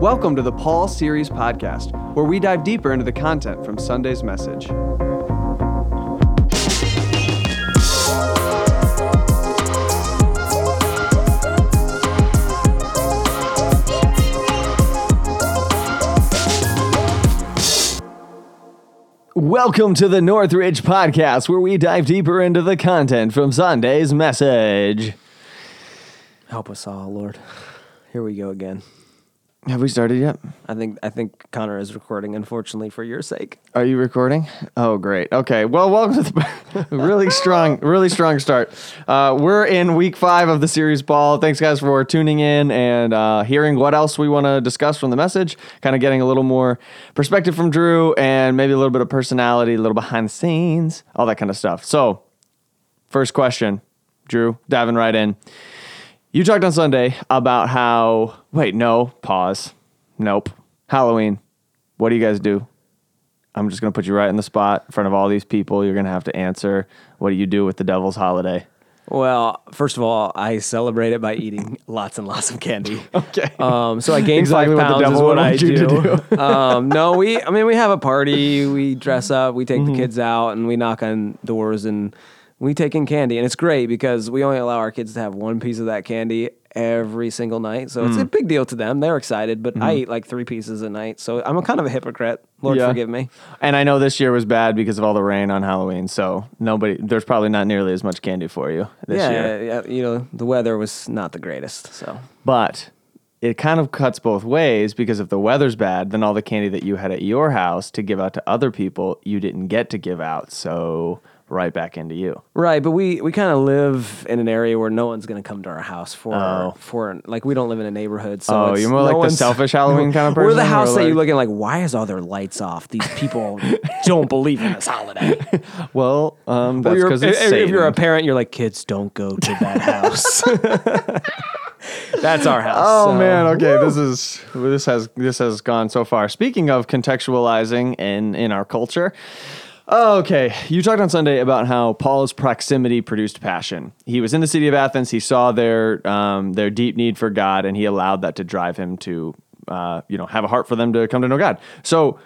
Welcome to the Paul Series Podcast, where we dive deeper into the content from Sunday's message. Welcome to the Northridge Podcast, where we dive deeper into the content from Sunday's message. Help us all, Lord. Here we go again. Have we started yet? I think I think Connor is recording, unfortunately, for your sake. Are you recording? Oh, great. Okay. Well, welcome to the really strong, really strong start. Uh, we're in week five of the series, Paul. Thanks, guys, for tuning in and uh, hearing what else we want to discuss from the message. Kind of getting a little more perspective from Drew and maybe a little bit of personality, a little behind the scenes, all that kind of stuff. So, first question, Drew, diving right in. You talked on Sunday about how, wait, no, pause. Nope. Halloween. What do you guys do? I'm just going to put you right in the spot in front of all these people. You're going to have to answer. What do you do with the devil's holiday? Well, first of all, I celebrate it by eating lots and lots of candy. Okay. Um, so I gain Exactly five what the pounds is devil what I to do. um, no, we. I mean, we have a party. We dress up. We take Mm-hmm. the kids out, and we knock on doors, and we take in candy. And it's great because we only allow our kids to have one piece of that candy every single night. So Mm. it's a big deal to them. They're excited, but I eat like three pieces a night. So I'm a kind of a hypocrite. Lord. Yeah. forgive me. And I know this year was bad because of all the rain on Halloween. So nobody, there's probably not nearly as much candy for you this yeah, year. yeah, you know, the weather was not the greatest. So But it kind of cuts both ways because if the weather's bad, then all the candy that you had at your house to give out to other people, you didn't get to give out. So right back into you. Right, but we, we kind of live in an area where no one's going to come to our house for Oh. for like we don't live in a neighborhood. So Oh, it's- you're more no like the selfish Halloween kind of person. We're the house that like- you look at like, why is all their lights off? These people don't believe in this holiday. Well, um, that's because if, it's if you're a parent, you're like, kids, don't go to that house. That's our house. Oh so- man, okay. This is this has this has gone so far. Speaking of contextualizing in in our culture. Okay, you talked on Sunday about how Paul's proximity produced passion. He was in the city of Athens. He saw their um, their deep need for God, and he allowed that to drive him to, uh, you know, have a heart for them to come to know God. So,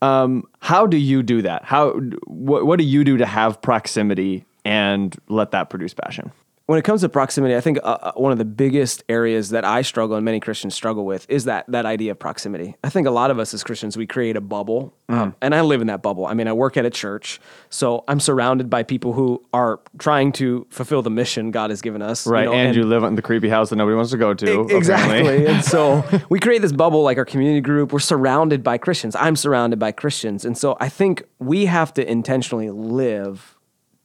um, how do you do that? How what what do you do to have proximity and let that produce passion? When it comes to proximity, I think uh, uh, one of the biggest areas that I struggle and many Christians struggle with is that that idea of proximity. I think a lot of us as Christians we create a bubble, Mm. um, and I live in that bubble. I mean, I work at a church, so I'm surrounded by people who are trying to fulfill the mission God has given us. Right, know, and, you live in the creepy house that nobody wants to go to. E- Exactly. and so we create this bubble like our community group. We're surrounded by Christians. I'm surrounded by Christians. And so I think we have to intentionally live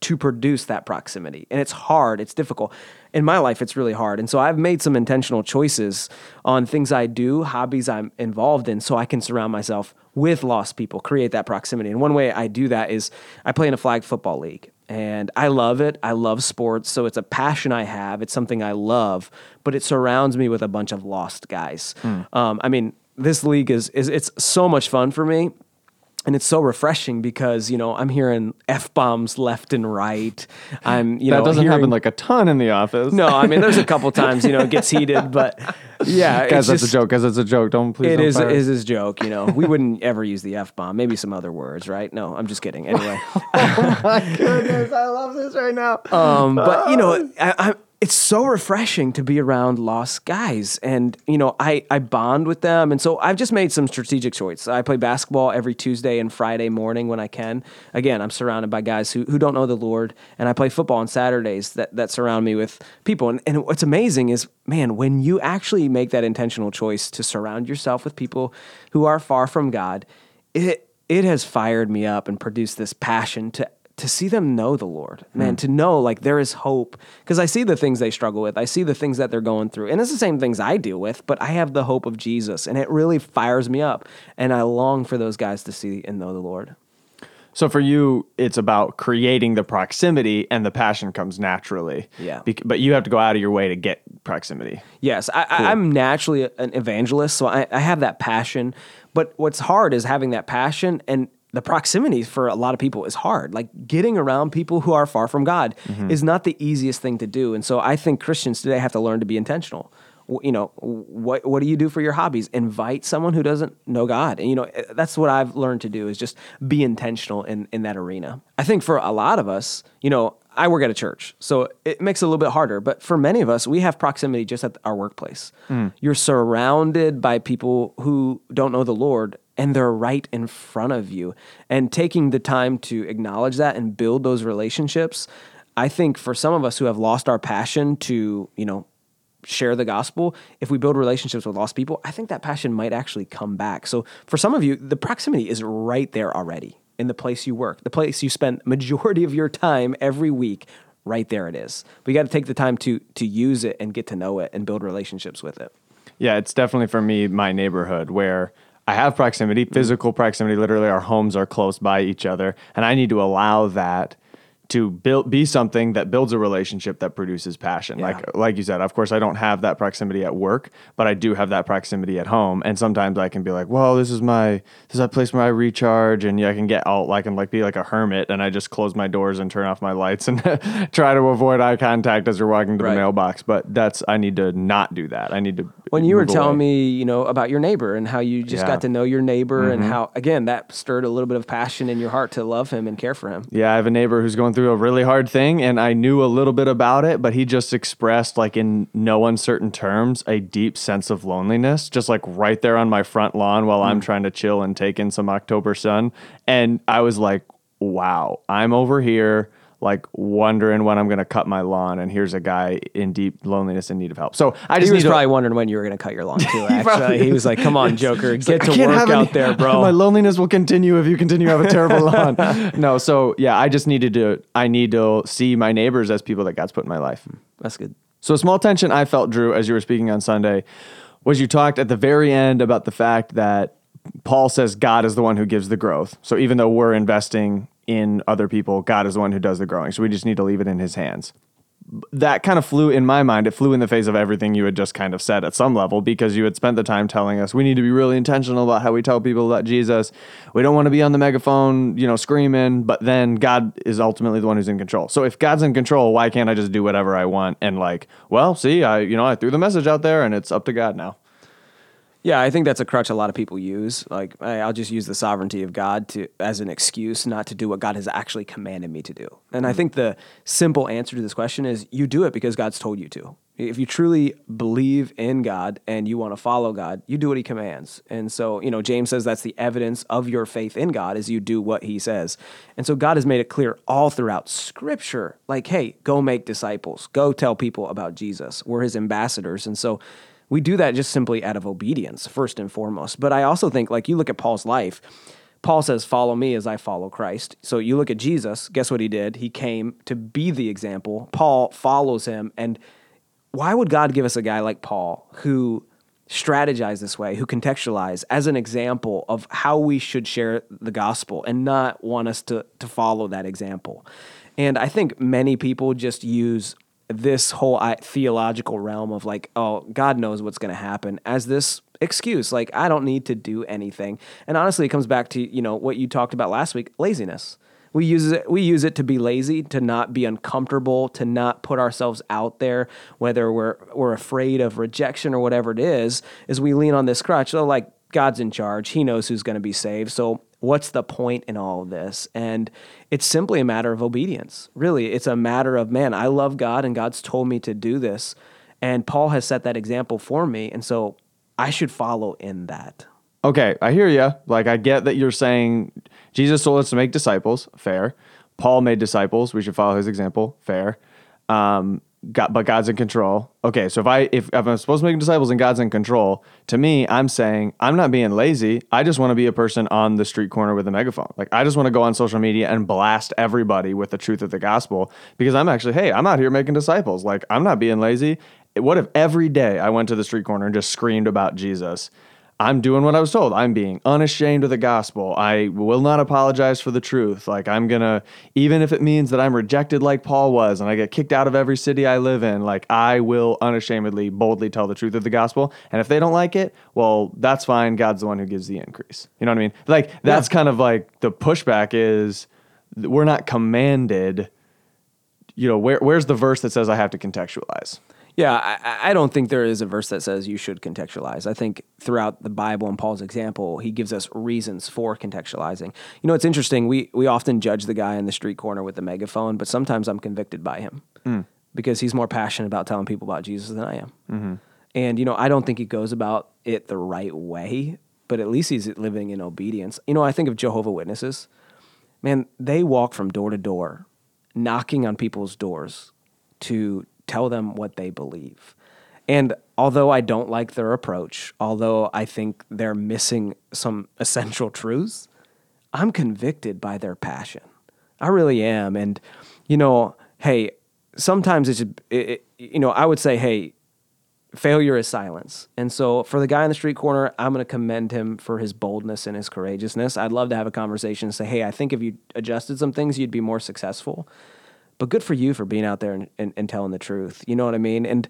to produce that proximity. And it's hard, it's difficult. In my life, it's really hard. And so I've made some intentional choices on things I do, hobbies I'm involved in, so I can surround myself with lost people, create that proximity. And one way I do that is I play in a flag football league and I love it. I love sports, so it's a passion I have. It's something I love, but it surrounds me with a bunch of lost guys. Um, I mean, this league is is it's so much fun for me. And it's so refreshing because you know I'm hearing f bombs left and right. I'm you that know that doesn't hearing, happen like a ton in the office. no. I mean, there's a couple times you know it gets heated, but yeah, guys, it's that's just, a joke. Guys, that's a joke. Don't please. It don't is is us. his joke. You know, we wouldn't ever use the f bomb. Maybe some other words, right? No, I'm just kidding. Anyway, my Goodness, I love this right now. Um, but you know, I, I, it's so refreshing to be around lost guys, and you know, I I bond with them, and so I've just made some strategic choices. I play basketball every Tuesday and Friday morning when I can. Again, I'm surrounded by guys who, who don't know the Lord, and I play football on Saturdays that that surround me with people. And and what's amazing is, man, when you actually make that intentional choice to surround yourself with people who are far from God, it it has fired me up and produced this passion to to see them know the Lord, man, hmm. to know like there is hope. Because I see the things they struggle with, I see the things that they're going through, and it's the same things I deal with, but I have the hope of Jesus, and it really fires me up. And I long for those guys to see and know the Lord. So for you, it's about creating the proximity, and the passion comes naturally. Yeah. Bec- but you have to go out of your way to get proximity. Yes, I, I, I'm naturally an evangelist, so I, I have that passion. But what's hard is having that passion and the proximity for a lot of people is hard. Like getting around people who are far from God is not the easiest thing to do. And so I think Christians today have to learn to be intentional. you know, what what do you do for your hobbies? Invite someone who doesn't know God, and you know eh, that's what I've learned to do is just be intentional in in that arena. I think for a lot of us, you know, I work at a church, so it makes it a little bit harder. But for many of us, we have proximity just at our workplace. You're surrounded by people who don't know the Lord, and they're right in front of you. And taking the time to acknowledge that and build those relationships, I think for some of us who have lost our passion to, you know, share the gospel, if we build relationships with lost people, I think that passion might actually come back. So for some of you, the proximity is right there already in the place you work, the place you spend majority of your time every week. Right there it is. But you got to take the time to to use it and get to know it and build relationships with it. Yeah, it's definitely for me my neighborhood where I have proximity, mm. physical proximity. Literally, our homes are close by each other, and I need to allow that to build be something that builds a relationship that produces passion. Like like you said, of course, I don't have that proximity at work, but I do have that proximity at home. And sometimes I can be like, "Well, this is my this is a place where I recharge," and yeah, I can get out like and like be like a hermit, and I just close my doors and turn off my lights and try to avoid eye contact as you're walking to Right. the mailbox. But that's I need to not do that. I need to. when you were telling away. me, you know, about your neighbor and how you just Yeah. Mm-hmm. got to know your neighbor and how again that stirred a little bit of passion in your heart to love him and care for him. Yeah, I have a neighbor who's going through a really hard thing, and I knew a little bit about it, but he just expressed, like in no uncertain terms, a deep sense of loneliness, just like right there on my front lawn while I'm hmm. trying to chill and take in some October sun. And I was like, wow, I'm over here. Like wondering when I'm going to cut my lawn, and here's a guy in deep loneliness and need of help. So I He just was need to- probably wondering when you were going to cut your lawn too. Actually, probably he was like, "Come on, Joker, get I to work have out there, bro." My loneliness will continue if you continue to have a terrible lawn. No, so yeah, I just needed to. I need to see my neighbors as people that God's put in my life. That's good. So a small tension I felt, Drew, as you were speaking on Sunday, was you talked at the very end about the fact that Paul says God is the one who gives the growth. So even though we're investing in other people, God is the one who does the growing. So we just need to leave it in His hands that kind of flew in my mind. It flew in the face of everything you had just kind of said at some level because you had spent the time telling us we need to be really intentional about how we tell people about Jesus. We don't want to be on the megaphone, you know, screaming, but then God is ultimately the one who's in control. So if God's in control, why can't I just do whatever I want and like, well, see, I you know, I threw the message out there and it's up to God now. Yeah, I think that's a crutch a lot of people use. Like, I- I'll just use the sovereignty of God to as an excuse not to do what God has actually commanded me to do. And I hmm. think the simple answer to this question is you do it because God's told you to. If you truly believe in God and you want to follow God, you do what He commands. And so, you know, James says that's the evidence of your faith in God is you do what He says. And so, God has made it clear all throughout Scripture, like, hey, go make disciples, go tell people about Jesus. We're His ambassadors, and so we do that just simply out of obedience, first and foremost. But I also think, like, you look at Paul's life, Paul says, Follow me as I follow Christ. So you look at Jesus, guess what he did? He came to be the example. Paul follows him. And why would God give us a guy like Paul who strategize this way, who contextualize as an example of how we should share the gospel and not want us to, to follow that example? And I think many people just use this whole theological realm of like, oh, God knows what's going to happen as this excuse. Like, I don't need to do anything. And honestly, it comes back to, you know, what you talked about last week laziness. We use it. We use it to be lazy, to not be uncomfortable, to not put ourselves out there, whether we're we're afraid of rejection or whatever it is. Is we lean on this crutch. So like God's in charge. He knows who's going to be saved. So what's the point in all of this? And it's simply a matter of obedience. Really, it's a matter of man. I love God, and God's told me to do this, and Paul has set that example for me, and so I should follow in that. Okay, I hear you. Like, I get that you're saying Jesus told us to make disciples. Fair. Paul made disciples. We should follow his example. Fair. Um, God, but God's in control. Okay, so if I if, if I'm supposed to make disciples and God's in control, to me, I'm saying I'm not being lazy. I just want to be a person on the street corner with a megaphone. Like I just want to go on social media and blast everybody with the truth of the gospel because I'm actually, hey, I'm out here making disciples. Like I'm not being lazy. What if every day I went to the street corner and just screamed about Jesus? I'm doing what I was told. I'm being unashamed of the gospel. I will not apologize for the truth. Like, I'm going to, even if it means that I'm rejected like Paul was and I get kicked out of every city I live in, like, I will unashamedly, boldly tell the truth of the gospel. And if they don't like it, well, that's fine. God's the one who gives the increase. You know what I mean? Like, that's kind of like the pushback is we're not commanded, you know, where, where's the verse that says I have to contextualize? Yeah, I, I don't think there is a verse that says you should contextualize. I think throughout the Bible and Paul's example, he gives us reasons for contextualizing. You know, it's interesting. We we often judge the guy in the street corner with the megaphone, but sometimes I'm convicted by him mm. because he's more passionate about telling people about Jesus than I am. Mm-hmm. And you know, I don't think he goes about it the right way, but at least he's living in obedience. You know, I think of Jehovah Witnesses. Man, they walk from door to door, knocking on people's doors to tell them what they believe. And although I don't like their approach, although I think they're missing some essential truths, I'm convicted by their passion. I really am. And, you know, hey, sometimes it's, it, you know, I would say, hey, failure is silence. And so for the guy in the street corner, I'm going to commend him for his boldness and his courageousness. I'd love to have a conversation and say, hey, I think if you adjusted some things, you'd be more successful. But good for you for being out there and, and, and telling the truth. You know what I mean? And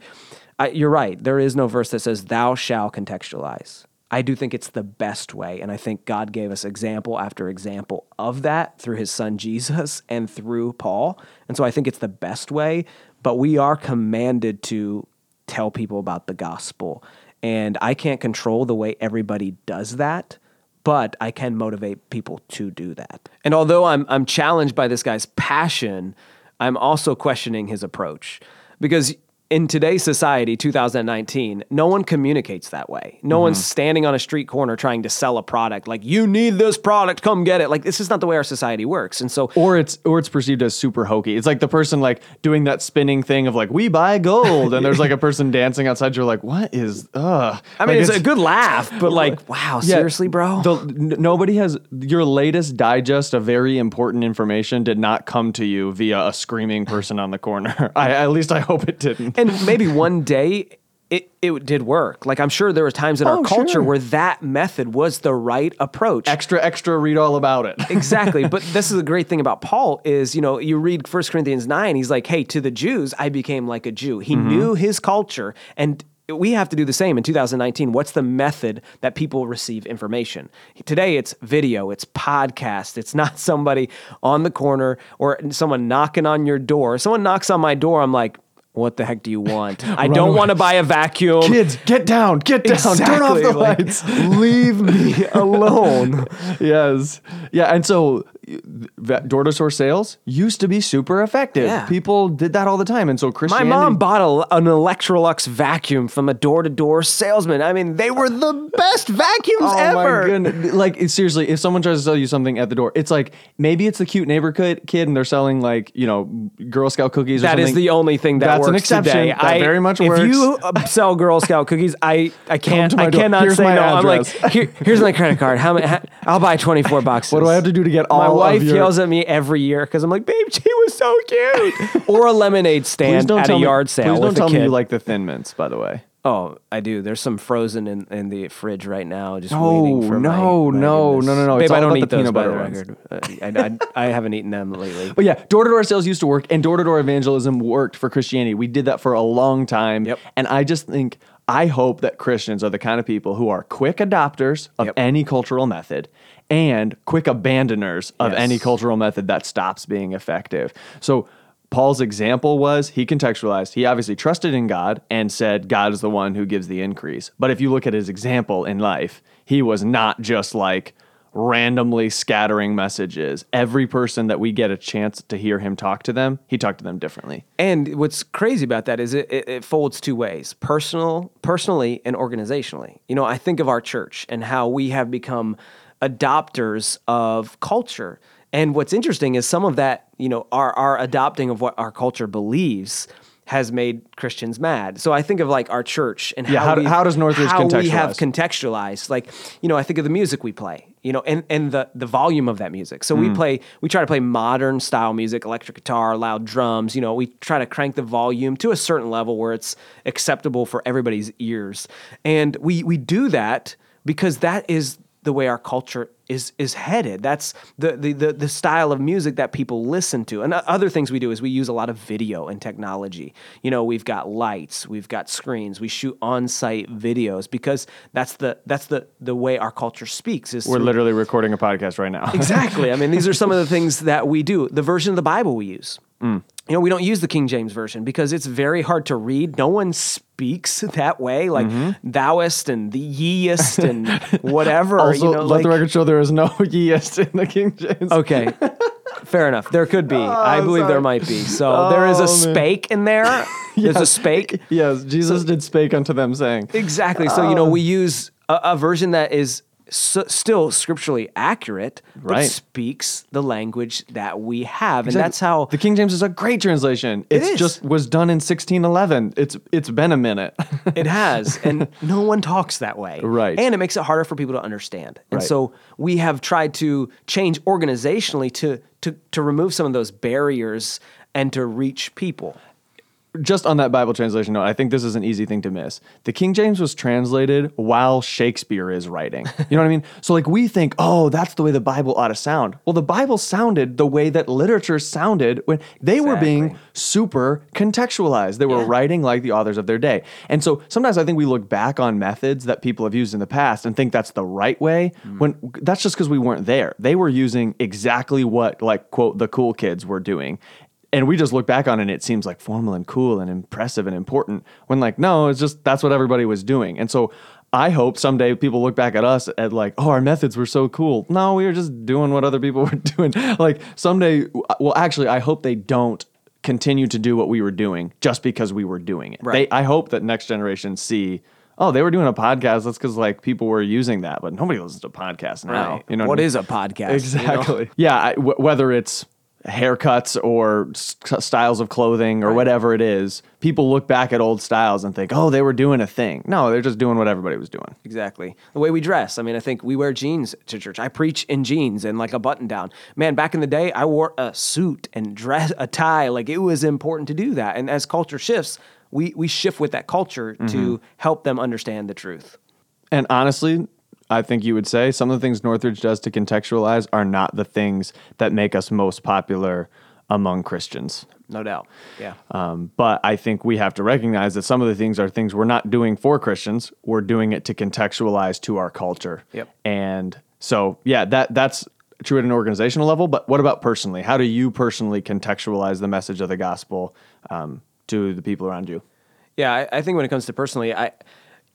I, you're right. There is no verse that says, thou shall contextualize. I do think it's the best way. And I think God gave us example after example of that through his son Jesus and through Paul. And so I think it's the best way. But we are commanded to tell people about the gospel. And I can't control the way everybody does that, but I can motivate people to do that. And although I'm, I'm challenged by this guy's passion, I'm also questioning his approach. Because in today's society, 2019, no one communicates that way. No mm-hmm. one's standing on a street corner trying to sell a product like you need this product, come get it. Like this is not the way our society works. And so Or it's or it's perceived as super hokey. It's like the person like doing that spinning thing of like we buy gold, and there's like a person dancing outside. You're like, what is? Ugh. I mean, Like, it's, a good laugh, but like, wow, Yeah, seriously, bro? The, n- nobody has your latest digest of very important information did not come to you via a screaming person on the corner. I at least I hope it didn't. And maybe one day it, it did work. Like I'm sure there were times in our Oh, culture sure. where that method was the right approach. extra extra read all about it. exactly. But this is the great thing about Paul is, you know, you read 1 Corinthians 9, he's like, hey, to the Jews, I became like a Jew. He mm-hmm. knew his culture and we have to do the same in 2019. What's the method that people receive information? Today it's video, it's podcast. It's not somebody on the corner or someone knocking on your door. Someone knocks on my door, I'm like, what the heck do you want? I don't want to buy a vacuum. Kids, get down, get down, turn off Exactly, the like, lights. Leave me alone. yes. Yeah. And so door to door sales used to be super effective. Yeah. People did that all the time. And so Christian. My mom bought a, an Electrolux vacuum from a door to door salesman. I mean, they were the best vacuums Oh ever. my goodness! Like seriously, if someone tries to sell you something at the door, it's like maybe it's the cute neighborhood kid, and they're selling like you know Girl Scout cookies. or That is the only thing that That's works an exception. today. That I very much if works. you uh, sell Girl Scout cookies, I I can't I door. cannot Here's say my no. I'm like, Here, here's my credit card. How many? How, I'll buy 24 boxes. What do I have to do to get all My of wife yells at me every year because I'm like, babe, she was so cute. or a lemonade stand at a me- yard sale Please don't tell me you like the Thin Mints, by the way. Oh, I do. There's some frozen in, in the fridge right now. Just No, waiting for no, my no, goodness. no, no, no. Babe, I don't eat the those peanut by the butter record. I, I, I haven't eaten them lately. But yeah, door to door sales used to work, and door to door evangelism worked for Christianity. We did that for a long time. Yep. And I just think, I hope that Christians are the kind of people who are quick adopters of Yep. any cultural method and quick abandoners of Yes. any cultural method that stops being effective. So, Paul's example was he contextualized. He obviously trusted in God and said, God is the one who gives the increase. But if you look at his example in life, he was not just like, randomly scattering messages. Every person that we get a chance to hear him talk to them, he talked to them differently. And what's crazy about that is it, it, it folds two ways: personal, personally, and organizationally. You know, I think of our church and how we have become adopters of culture. And what's interesting is some of that, you know, our our adopting of what our culture believes has made Christians mad. So I think of like our church and Yeah, how how we- how does Northridge how we have contextualized. Like, you know, I think of the music we play, you know, and, and the, the volume of that music. So Mm. we play, we try to play modern style music, electric guitar, loud drums, you know, we try to crank the volume to a certain level where it's acceptable for everybody's ears. And we, we do that because that is the way our culture is is headed. That's the, the the the style of music that people listen to. And other things we do is we use a lot of video and technology. You know, we've got lights, we've got screens, we shoot on-site videos because that's the that's the the way our culture speaks. Is We're through- literally recording a podcast right now. exactly. I mean, these are some of the things that we do. The version of the Bible we use. You know, we don't use the King James version because it's very hard to read. No one speaks that way, like Mm-hmm. thouest and the yeest and whatever. Also, you know, let the record show there is no yeast in the King James. Okay. Fair enough. There could be. I believe there might be. So there is a Oh, man. spake in there. There's a spake. Yes, Jesus did spake unto them, saying, Exactly. So, you Oh. know, we use a, a version that is s still scripturally accurate, but Right. speaks the language that we have. And that's how the King James is a great translation. It's is. just was done in 1611. It's it's been a minute. it has. And no one talks that way. Right. And it makes it harder for people to understand. And Right. so we have tried to change organizationally to, to, to remove some of those barriers and to reach people. Just on that Bible translation note, I think this is an easy thing to miss. The King James was translated while Shakespeare is writing. You know what I mean? So like we think, oh, that's the way the Bible ought to sound. Well, the Bible sounded the way that literature sounded when they were being super contextualized. They were Yeah. writing like the authors of their day. And so sometimes I think we look back on methods that people have used in the past and think that's the right way mm. when that's just because we weren't there. They were using exactly what like quote the cool kids were doing. And we just look back on it and it seems like formal and cool and impressive and important when like no, it's just that's what everybody was doing. And so I hope someday people look back at us at like, oh, our methods were so cool. No, we were just doing what other people were doing. like someday, well, actually, I hope they don't continue to do what we were doing just because we were doing it. Right. They, I hope that next generation see, oh, they were doing a podcast. That's because like people were using that, but nobody listens to podcasts now. Right. You know What I mean? is a podcast, you know? Exactly. Yeah, I, w- whether it's haircuts or styles of clothing or whatever it is, people look back at old styles and think, "Oh, they were doing a thing." No, they're just doing what everybody was doing. Exactly. The way we dress. I mean, I think we wear jeans to church. I preach in jeans and like a button down. Man, back in the day, I wore a suit and dress a tie. Like it was important to do that. And as culture shifts, we we shift with that culture Mm-hmm. to help them understand the truth. And honestly, I think you would say some of the things Northridge does to contextualize are not the things that make us most popular among Christians. No doubt. Yeah. Um, but I think we have to recognize that some of the things are things we're not doing for Christians. We're doing it to contextualize to our culture. Yep. And so, yeah, that that's true at an organizational level. But what about personally? How do you personally contextualize the message of the gospel um, to the people around you? Yeah, I, I think when it comes to personally, I,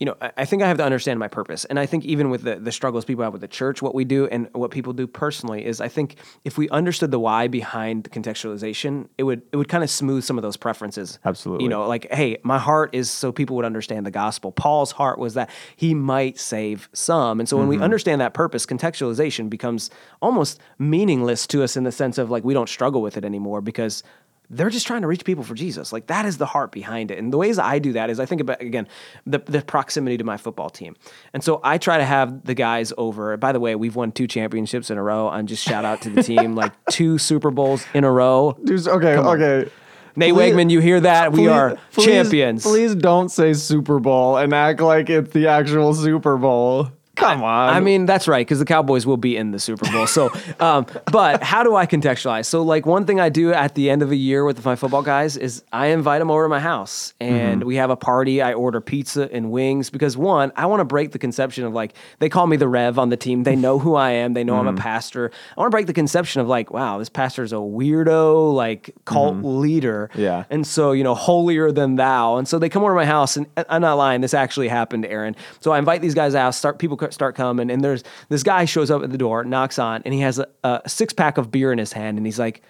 you know, I, I think I have to understand my purpose, and I think even with the the struggles people have with the church, what we do and what people do personally is, I think if we understood the why behind contextualization, it would it would kind of smooth some of those preferences. Absolutely. You know, like, hey, my heart is so people would understand the gospel. Paul's heart was that he might save some, and so when we mm-hmm. understand that purpose, contextualization becomes almost meaningless to us in the sense of like we don't struggle with it anymore because they're just trying to reach people for Jesus. Like that is the heart behind it. And the ways I do that is I think about again the the proximity to my football team. And so I try to have the guys over. By the way, we've won two championships in a row. And just shout out to the team, like two Super Bowls in a row. Dude, okay, okay. Nate Please- Wegman, you hear that? we Please- are please- champions. Please don't say Super Bowl and act like it's the actual Super Bowl. Come on. I mean, that's right, because the Cowboys will be in the Super Bowl. So, um, but how do I contextualize? So, like, one thing I do at the end of a year with my football guys is I invite them over to my house and Mm-hmm. we have a party. I order pizza and wings because, one, I want to break the conception of like, they call me the Rev on the team. They know who I am, they know I'm Mm-hmm. a pastor. I want to break the conception of like, wow, this pastor is a weirdo, like, cult leader. Mm-hmm. Yeah. And so, you know, holier than thou. And so they come over to my house, and I'm not lying, this actually happened, Aaron. So I invite these guys out, start people start coming, and there's this guy shows up at the door, knocks on, and he has a, a six pack of beer in his hand, and he's like,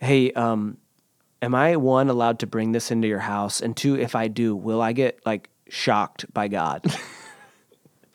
"Hey, um, am I one allowed to bring this into your house? And two, if I do, will I get like shocked by God?"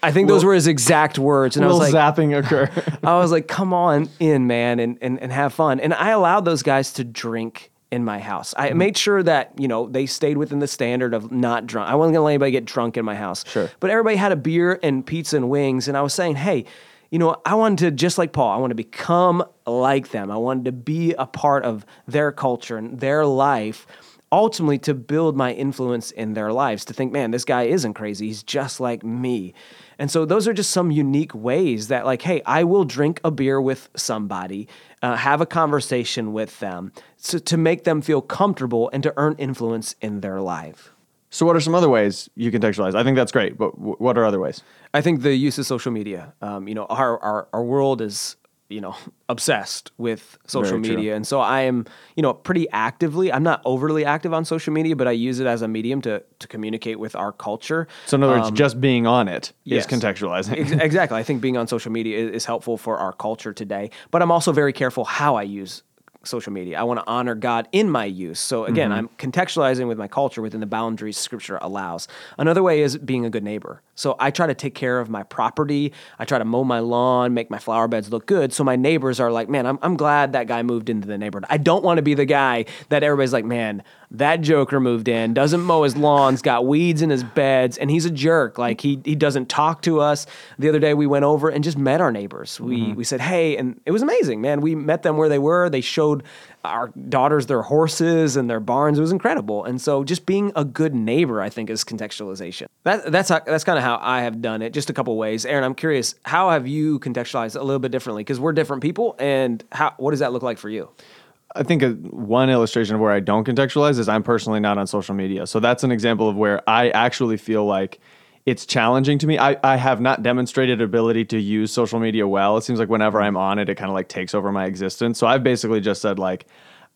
I think those were his exact words, and I was like, zapping occur? I was like, come on in, man, and, and, and have fun. And I allowed those guys to drink in my house. I mm-hmm. made sure that, you know, they stayed within the standard of not drunk. I wasn't gonna let anybody get drunk in my house. Sure. But everybody had a beer and pizza and wings, and I was saying, hey, you know, I wanted to, just like Paul, I want to become like them. I wanted to be a part of their culture and their life ultimately to build my influence in their lives to think man this guy isn't crazy he's just like me and so those are just some unique ways that like hey i will drink a beer with somebody uh, have a conversation with them so, to make them feel comfortable and to earn influence in their life so, what are some other ways you contextualize? I think that's great, but w- what are other ways? I think the use of social media. Um, you know, our, our our world is you know, obsessed with social Very true. media. And so I am, you know, pretty actively, I'm not overly active on social media, but I use it as a medium to, to communicate with our culture. So in other words, just being on it is Um, yes. contextualizing. Ex- exactly. I think being on social media is, is helpful for our culture today, but I'm also very careful how I use social media. I want to honor God in my use. So again, mm-hmm. I'm contextualizing with my culture within the boundaries scripture allows. Another way is being a good neighbor. So I try to take care of my property. I try to mow my lawn, make my flower beds look good. So my neighbors are like, man, I'm, I'm glad that guy moved into the neighborhood. I don't want to be the guy that everybody's like, man, that joker moved in, doesn't mow his lawns, got weeds in his beds, and he's a jerk. Like he he doesn't talk to us. The other day we went over and just met our neighbors. We mm-hmm. we said, hey, and it was amazing, man. We met them where they were. They showed our daughters their horses and their barns. It was incredible. And so just being a good neighbor, I think, is contextualization. That that's how, that's kind of how I have done it. Just a couple ways. Aaron, I'm curious, how have you contextualized it a little bit differently? Because we're different people, and how what does that look like for you? I think a, one illustration of where I don't contextualize is I'm personally not on social media. So that's an example of where I actually feel like it's challenging to me. I, I have not demonstrated ability to use social media well. It seems like whenever I'm on it, it kind of like takes over my existence. So I've basically just said like,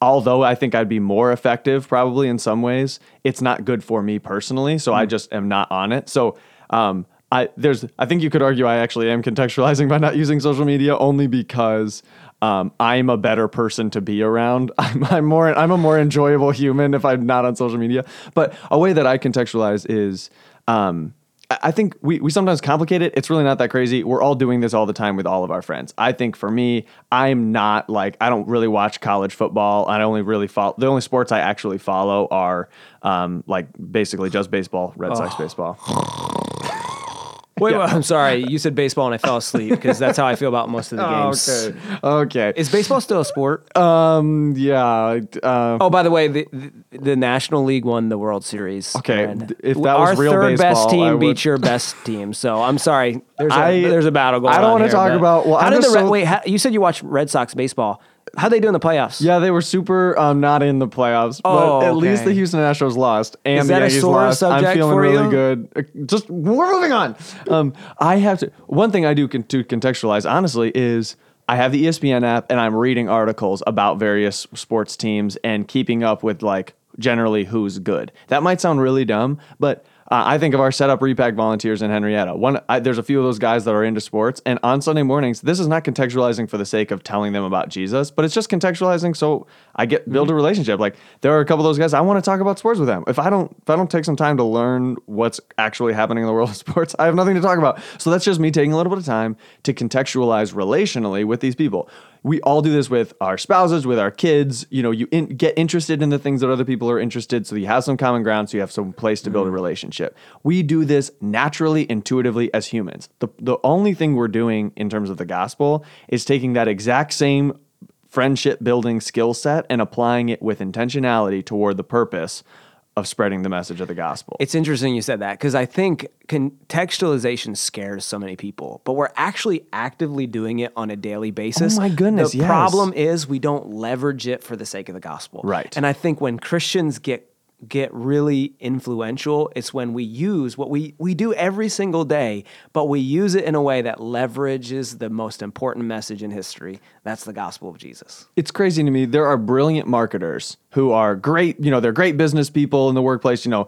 although I think I'd be more effective probably in some ways, it's not good for me personally. So I just am not on it. So um, I there's I think you could argue I actually am contextualizing by not using social media only because um, I'm a better person to be around. I'm, I'm more I'm a more enjoyable human if I'm not on social media. But a way that I contextualize is um, I think we, we sometimes complicate it. It's really not that crazy. We're all doing this all the time with all of our friends. I think for me, I'm not like I don't really watch college football. I only really follow the only sports I actually follow are um, like basically just baseball, Red Sox baseball. Wait, wait, I'm sorry. You said baseball and I fell asleep because that's how I feel about most of the games. Okay. Okay. Is baseball still a sport? um. Yeah. Uh, oh, by the way, the, the the National League won the World Series. Okay, if that our was real third baseball, best team I beat would- your best team, so I'm sorry. There's a I- there's a battle going on. I don't wanna talk about- well, how I'm did the Red, so- wait? How, you said you watch Red Sox baseball. How they do in the playoffs? Yeah, they were super um, not in the playoffs, Oh, but at least the Houston Astros lost and Is the that a Yankees sore lost. I'm feeling for really you? good. Uh, Just we're moving on. Um, I have to. One thing I do con- to contextualize honestly is I have the ESPN app and I'm reading articles about various sports teams and keeping up with like generally who's good. That might sound really dumb, but uh, I think of our setup repack volunteers in Henrietta. One, I, there's a few of those guys that are into sports, and on Sunday mornings, this is not contextualizing for the sake of telling them about Jesus, but it's just contextualizing so I get build mm-hmm. a relationship. Like there are a couple of those guys I want to talk about sports with them. If I don't, if I don't take some time to learn what's actually happening in the world of sports, I have nothing to talk about. So that's just me taking a little bit of time to contextualize relationally with these people we all do this with our spouses, with our kids. You know, you in, get interested in the things that other people are interested, so you have some common ground, so you have some place to build a mm-hmm. relationship. We do this naturally, intuitively as humans. The the only thing we're doing in terms of the gospel is taking that exact same friendship building skill set and applying it with intentionality toward the purpose of spreading the message of the gospel. It's interesting you said that because I think contextualization scares so many people, but we're actually actively doing it on a daily basis. Oh my goodness, The yes. problem is we don't leverage it for the sake of the gospel. Right. And I think when Christians get get really influential, it's when we use what we we do every single day, but we use it in a way that leverages the most important message in history. That's the gospel of Jesus. it's crazy to me. There are brilliant marketers who are great, you know, they're great business people in the workplace, you know,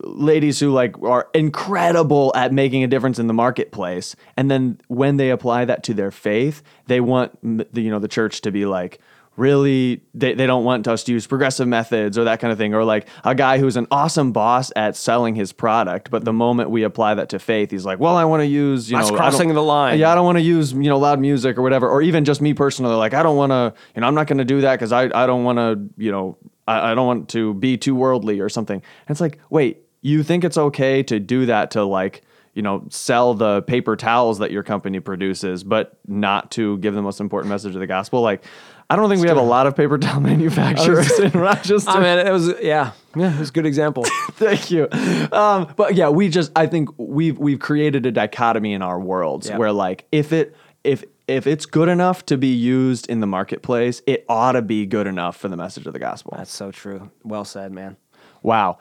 ladies who like are incredible at making a difference in the marketplace. And then when they apply that to their faith, they want the, you know, the church to be like really they, they don't want us to use progressive methods or that kind of thing or like a guy who's an awesome boss at selling his product but the moment we apply that to faith he's like well i want to use you That's know crossing the line. yeah i don't want to use you know loud music or whatever or even just me personally like i don't want to you know i'm not going to do that because i, I don't want to you know I, I don't want to be too worldly or something and it's like wait you think it's okay to do that to like you know sell the paper towels that your company produces but not to give the most important message of the gospel like i don't think we have a lot of paper towel manufacturers in rochester I mean, it was yeah, yeah, it was a good example. Thank you. Um, but yeah, we just I think we've we've created a dichotomy in our worlds Yeah. where like if it if if it's good enough to be used in the marketplace, it ought to be good enough for the message of the gospel. That's so true. Well said, man. Wow.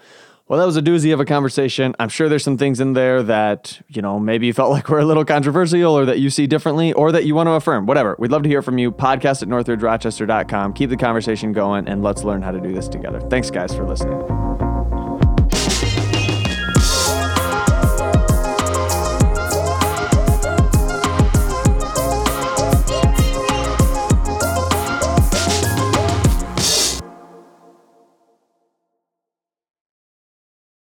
Well, that was a doozy of a conversation. I'm sure there's some things in there that, you know, maybe you felt like were a little controversial or that you see differently or that you want to affirm. Whatever. We'd love to hear from you. Podcast at northridgerochester.com. Keep the conversation going and let's learn how to do this together. Thanks, guys, for listening.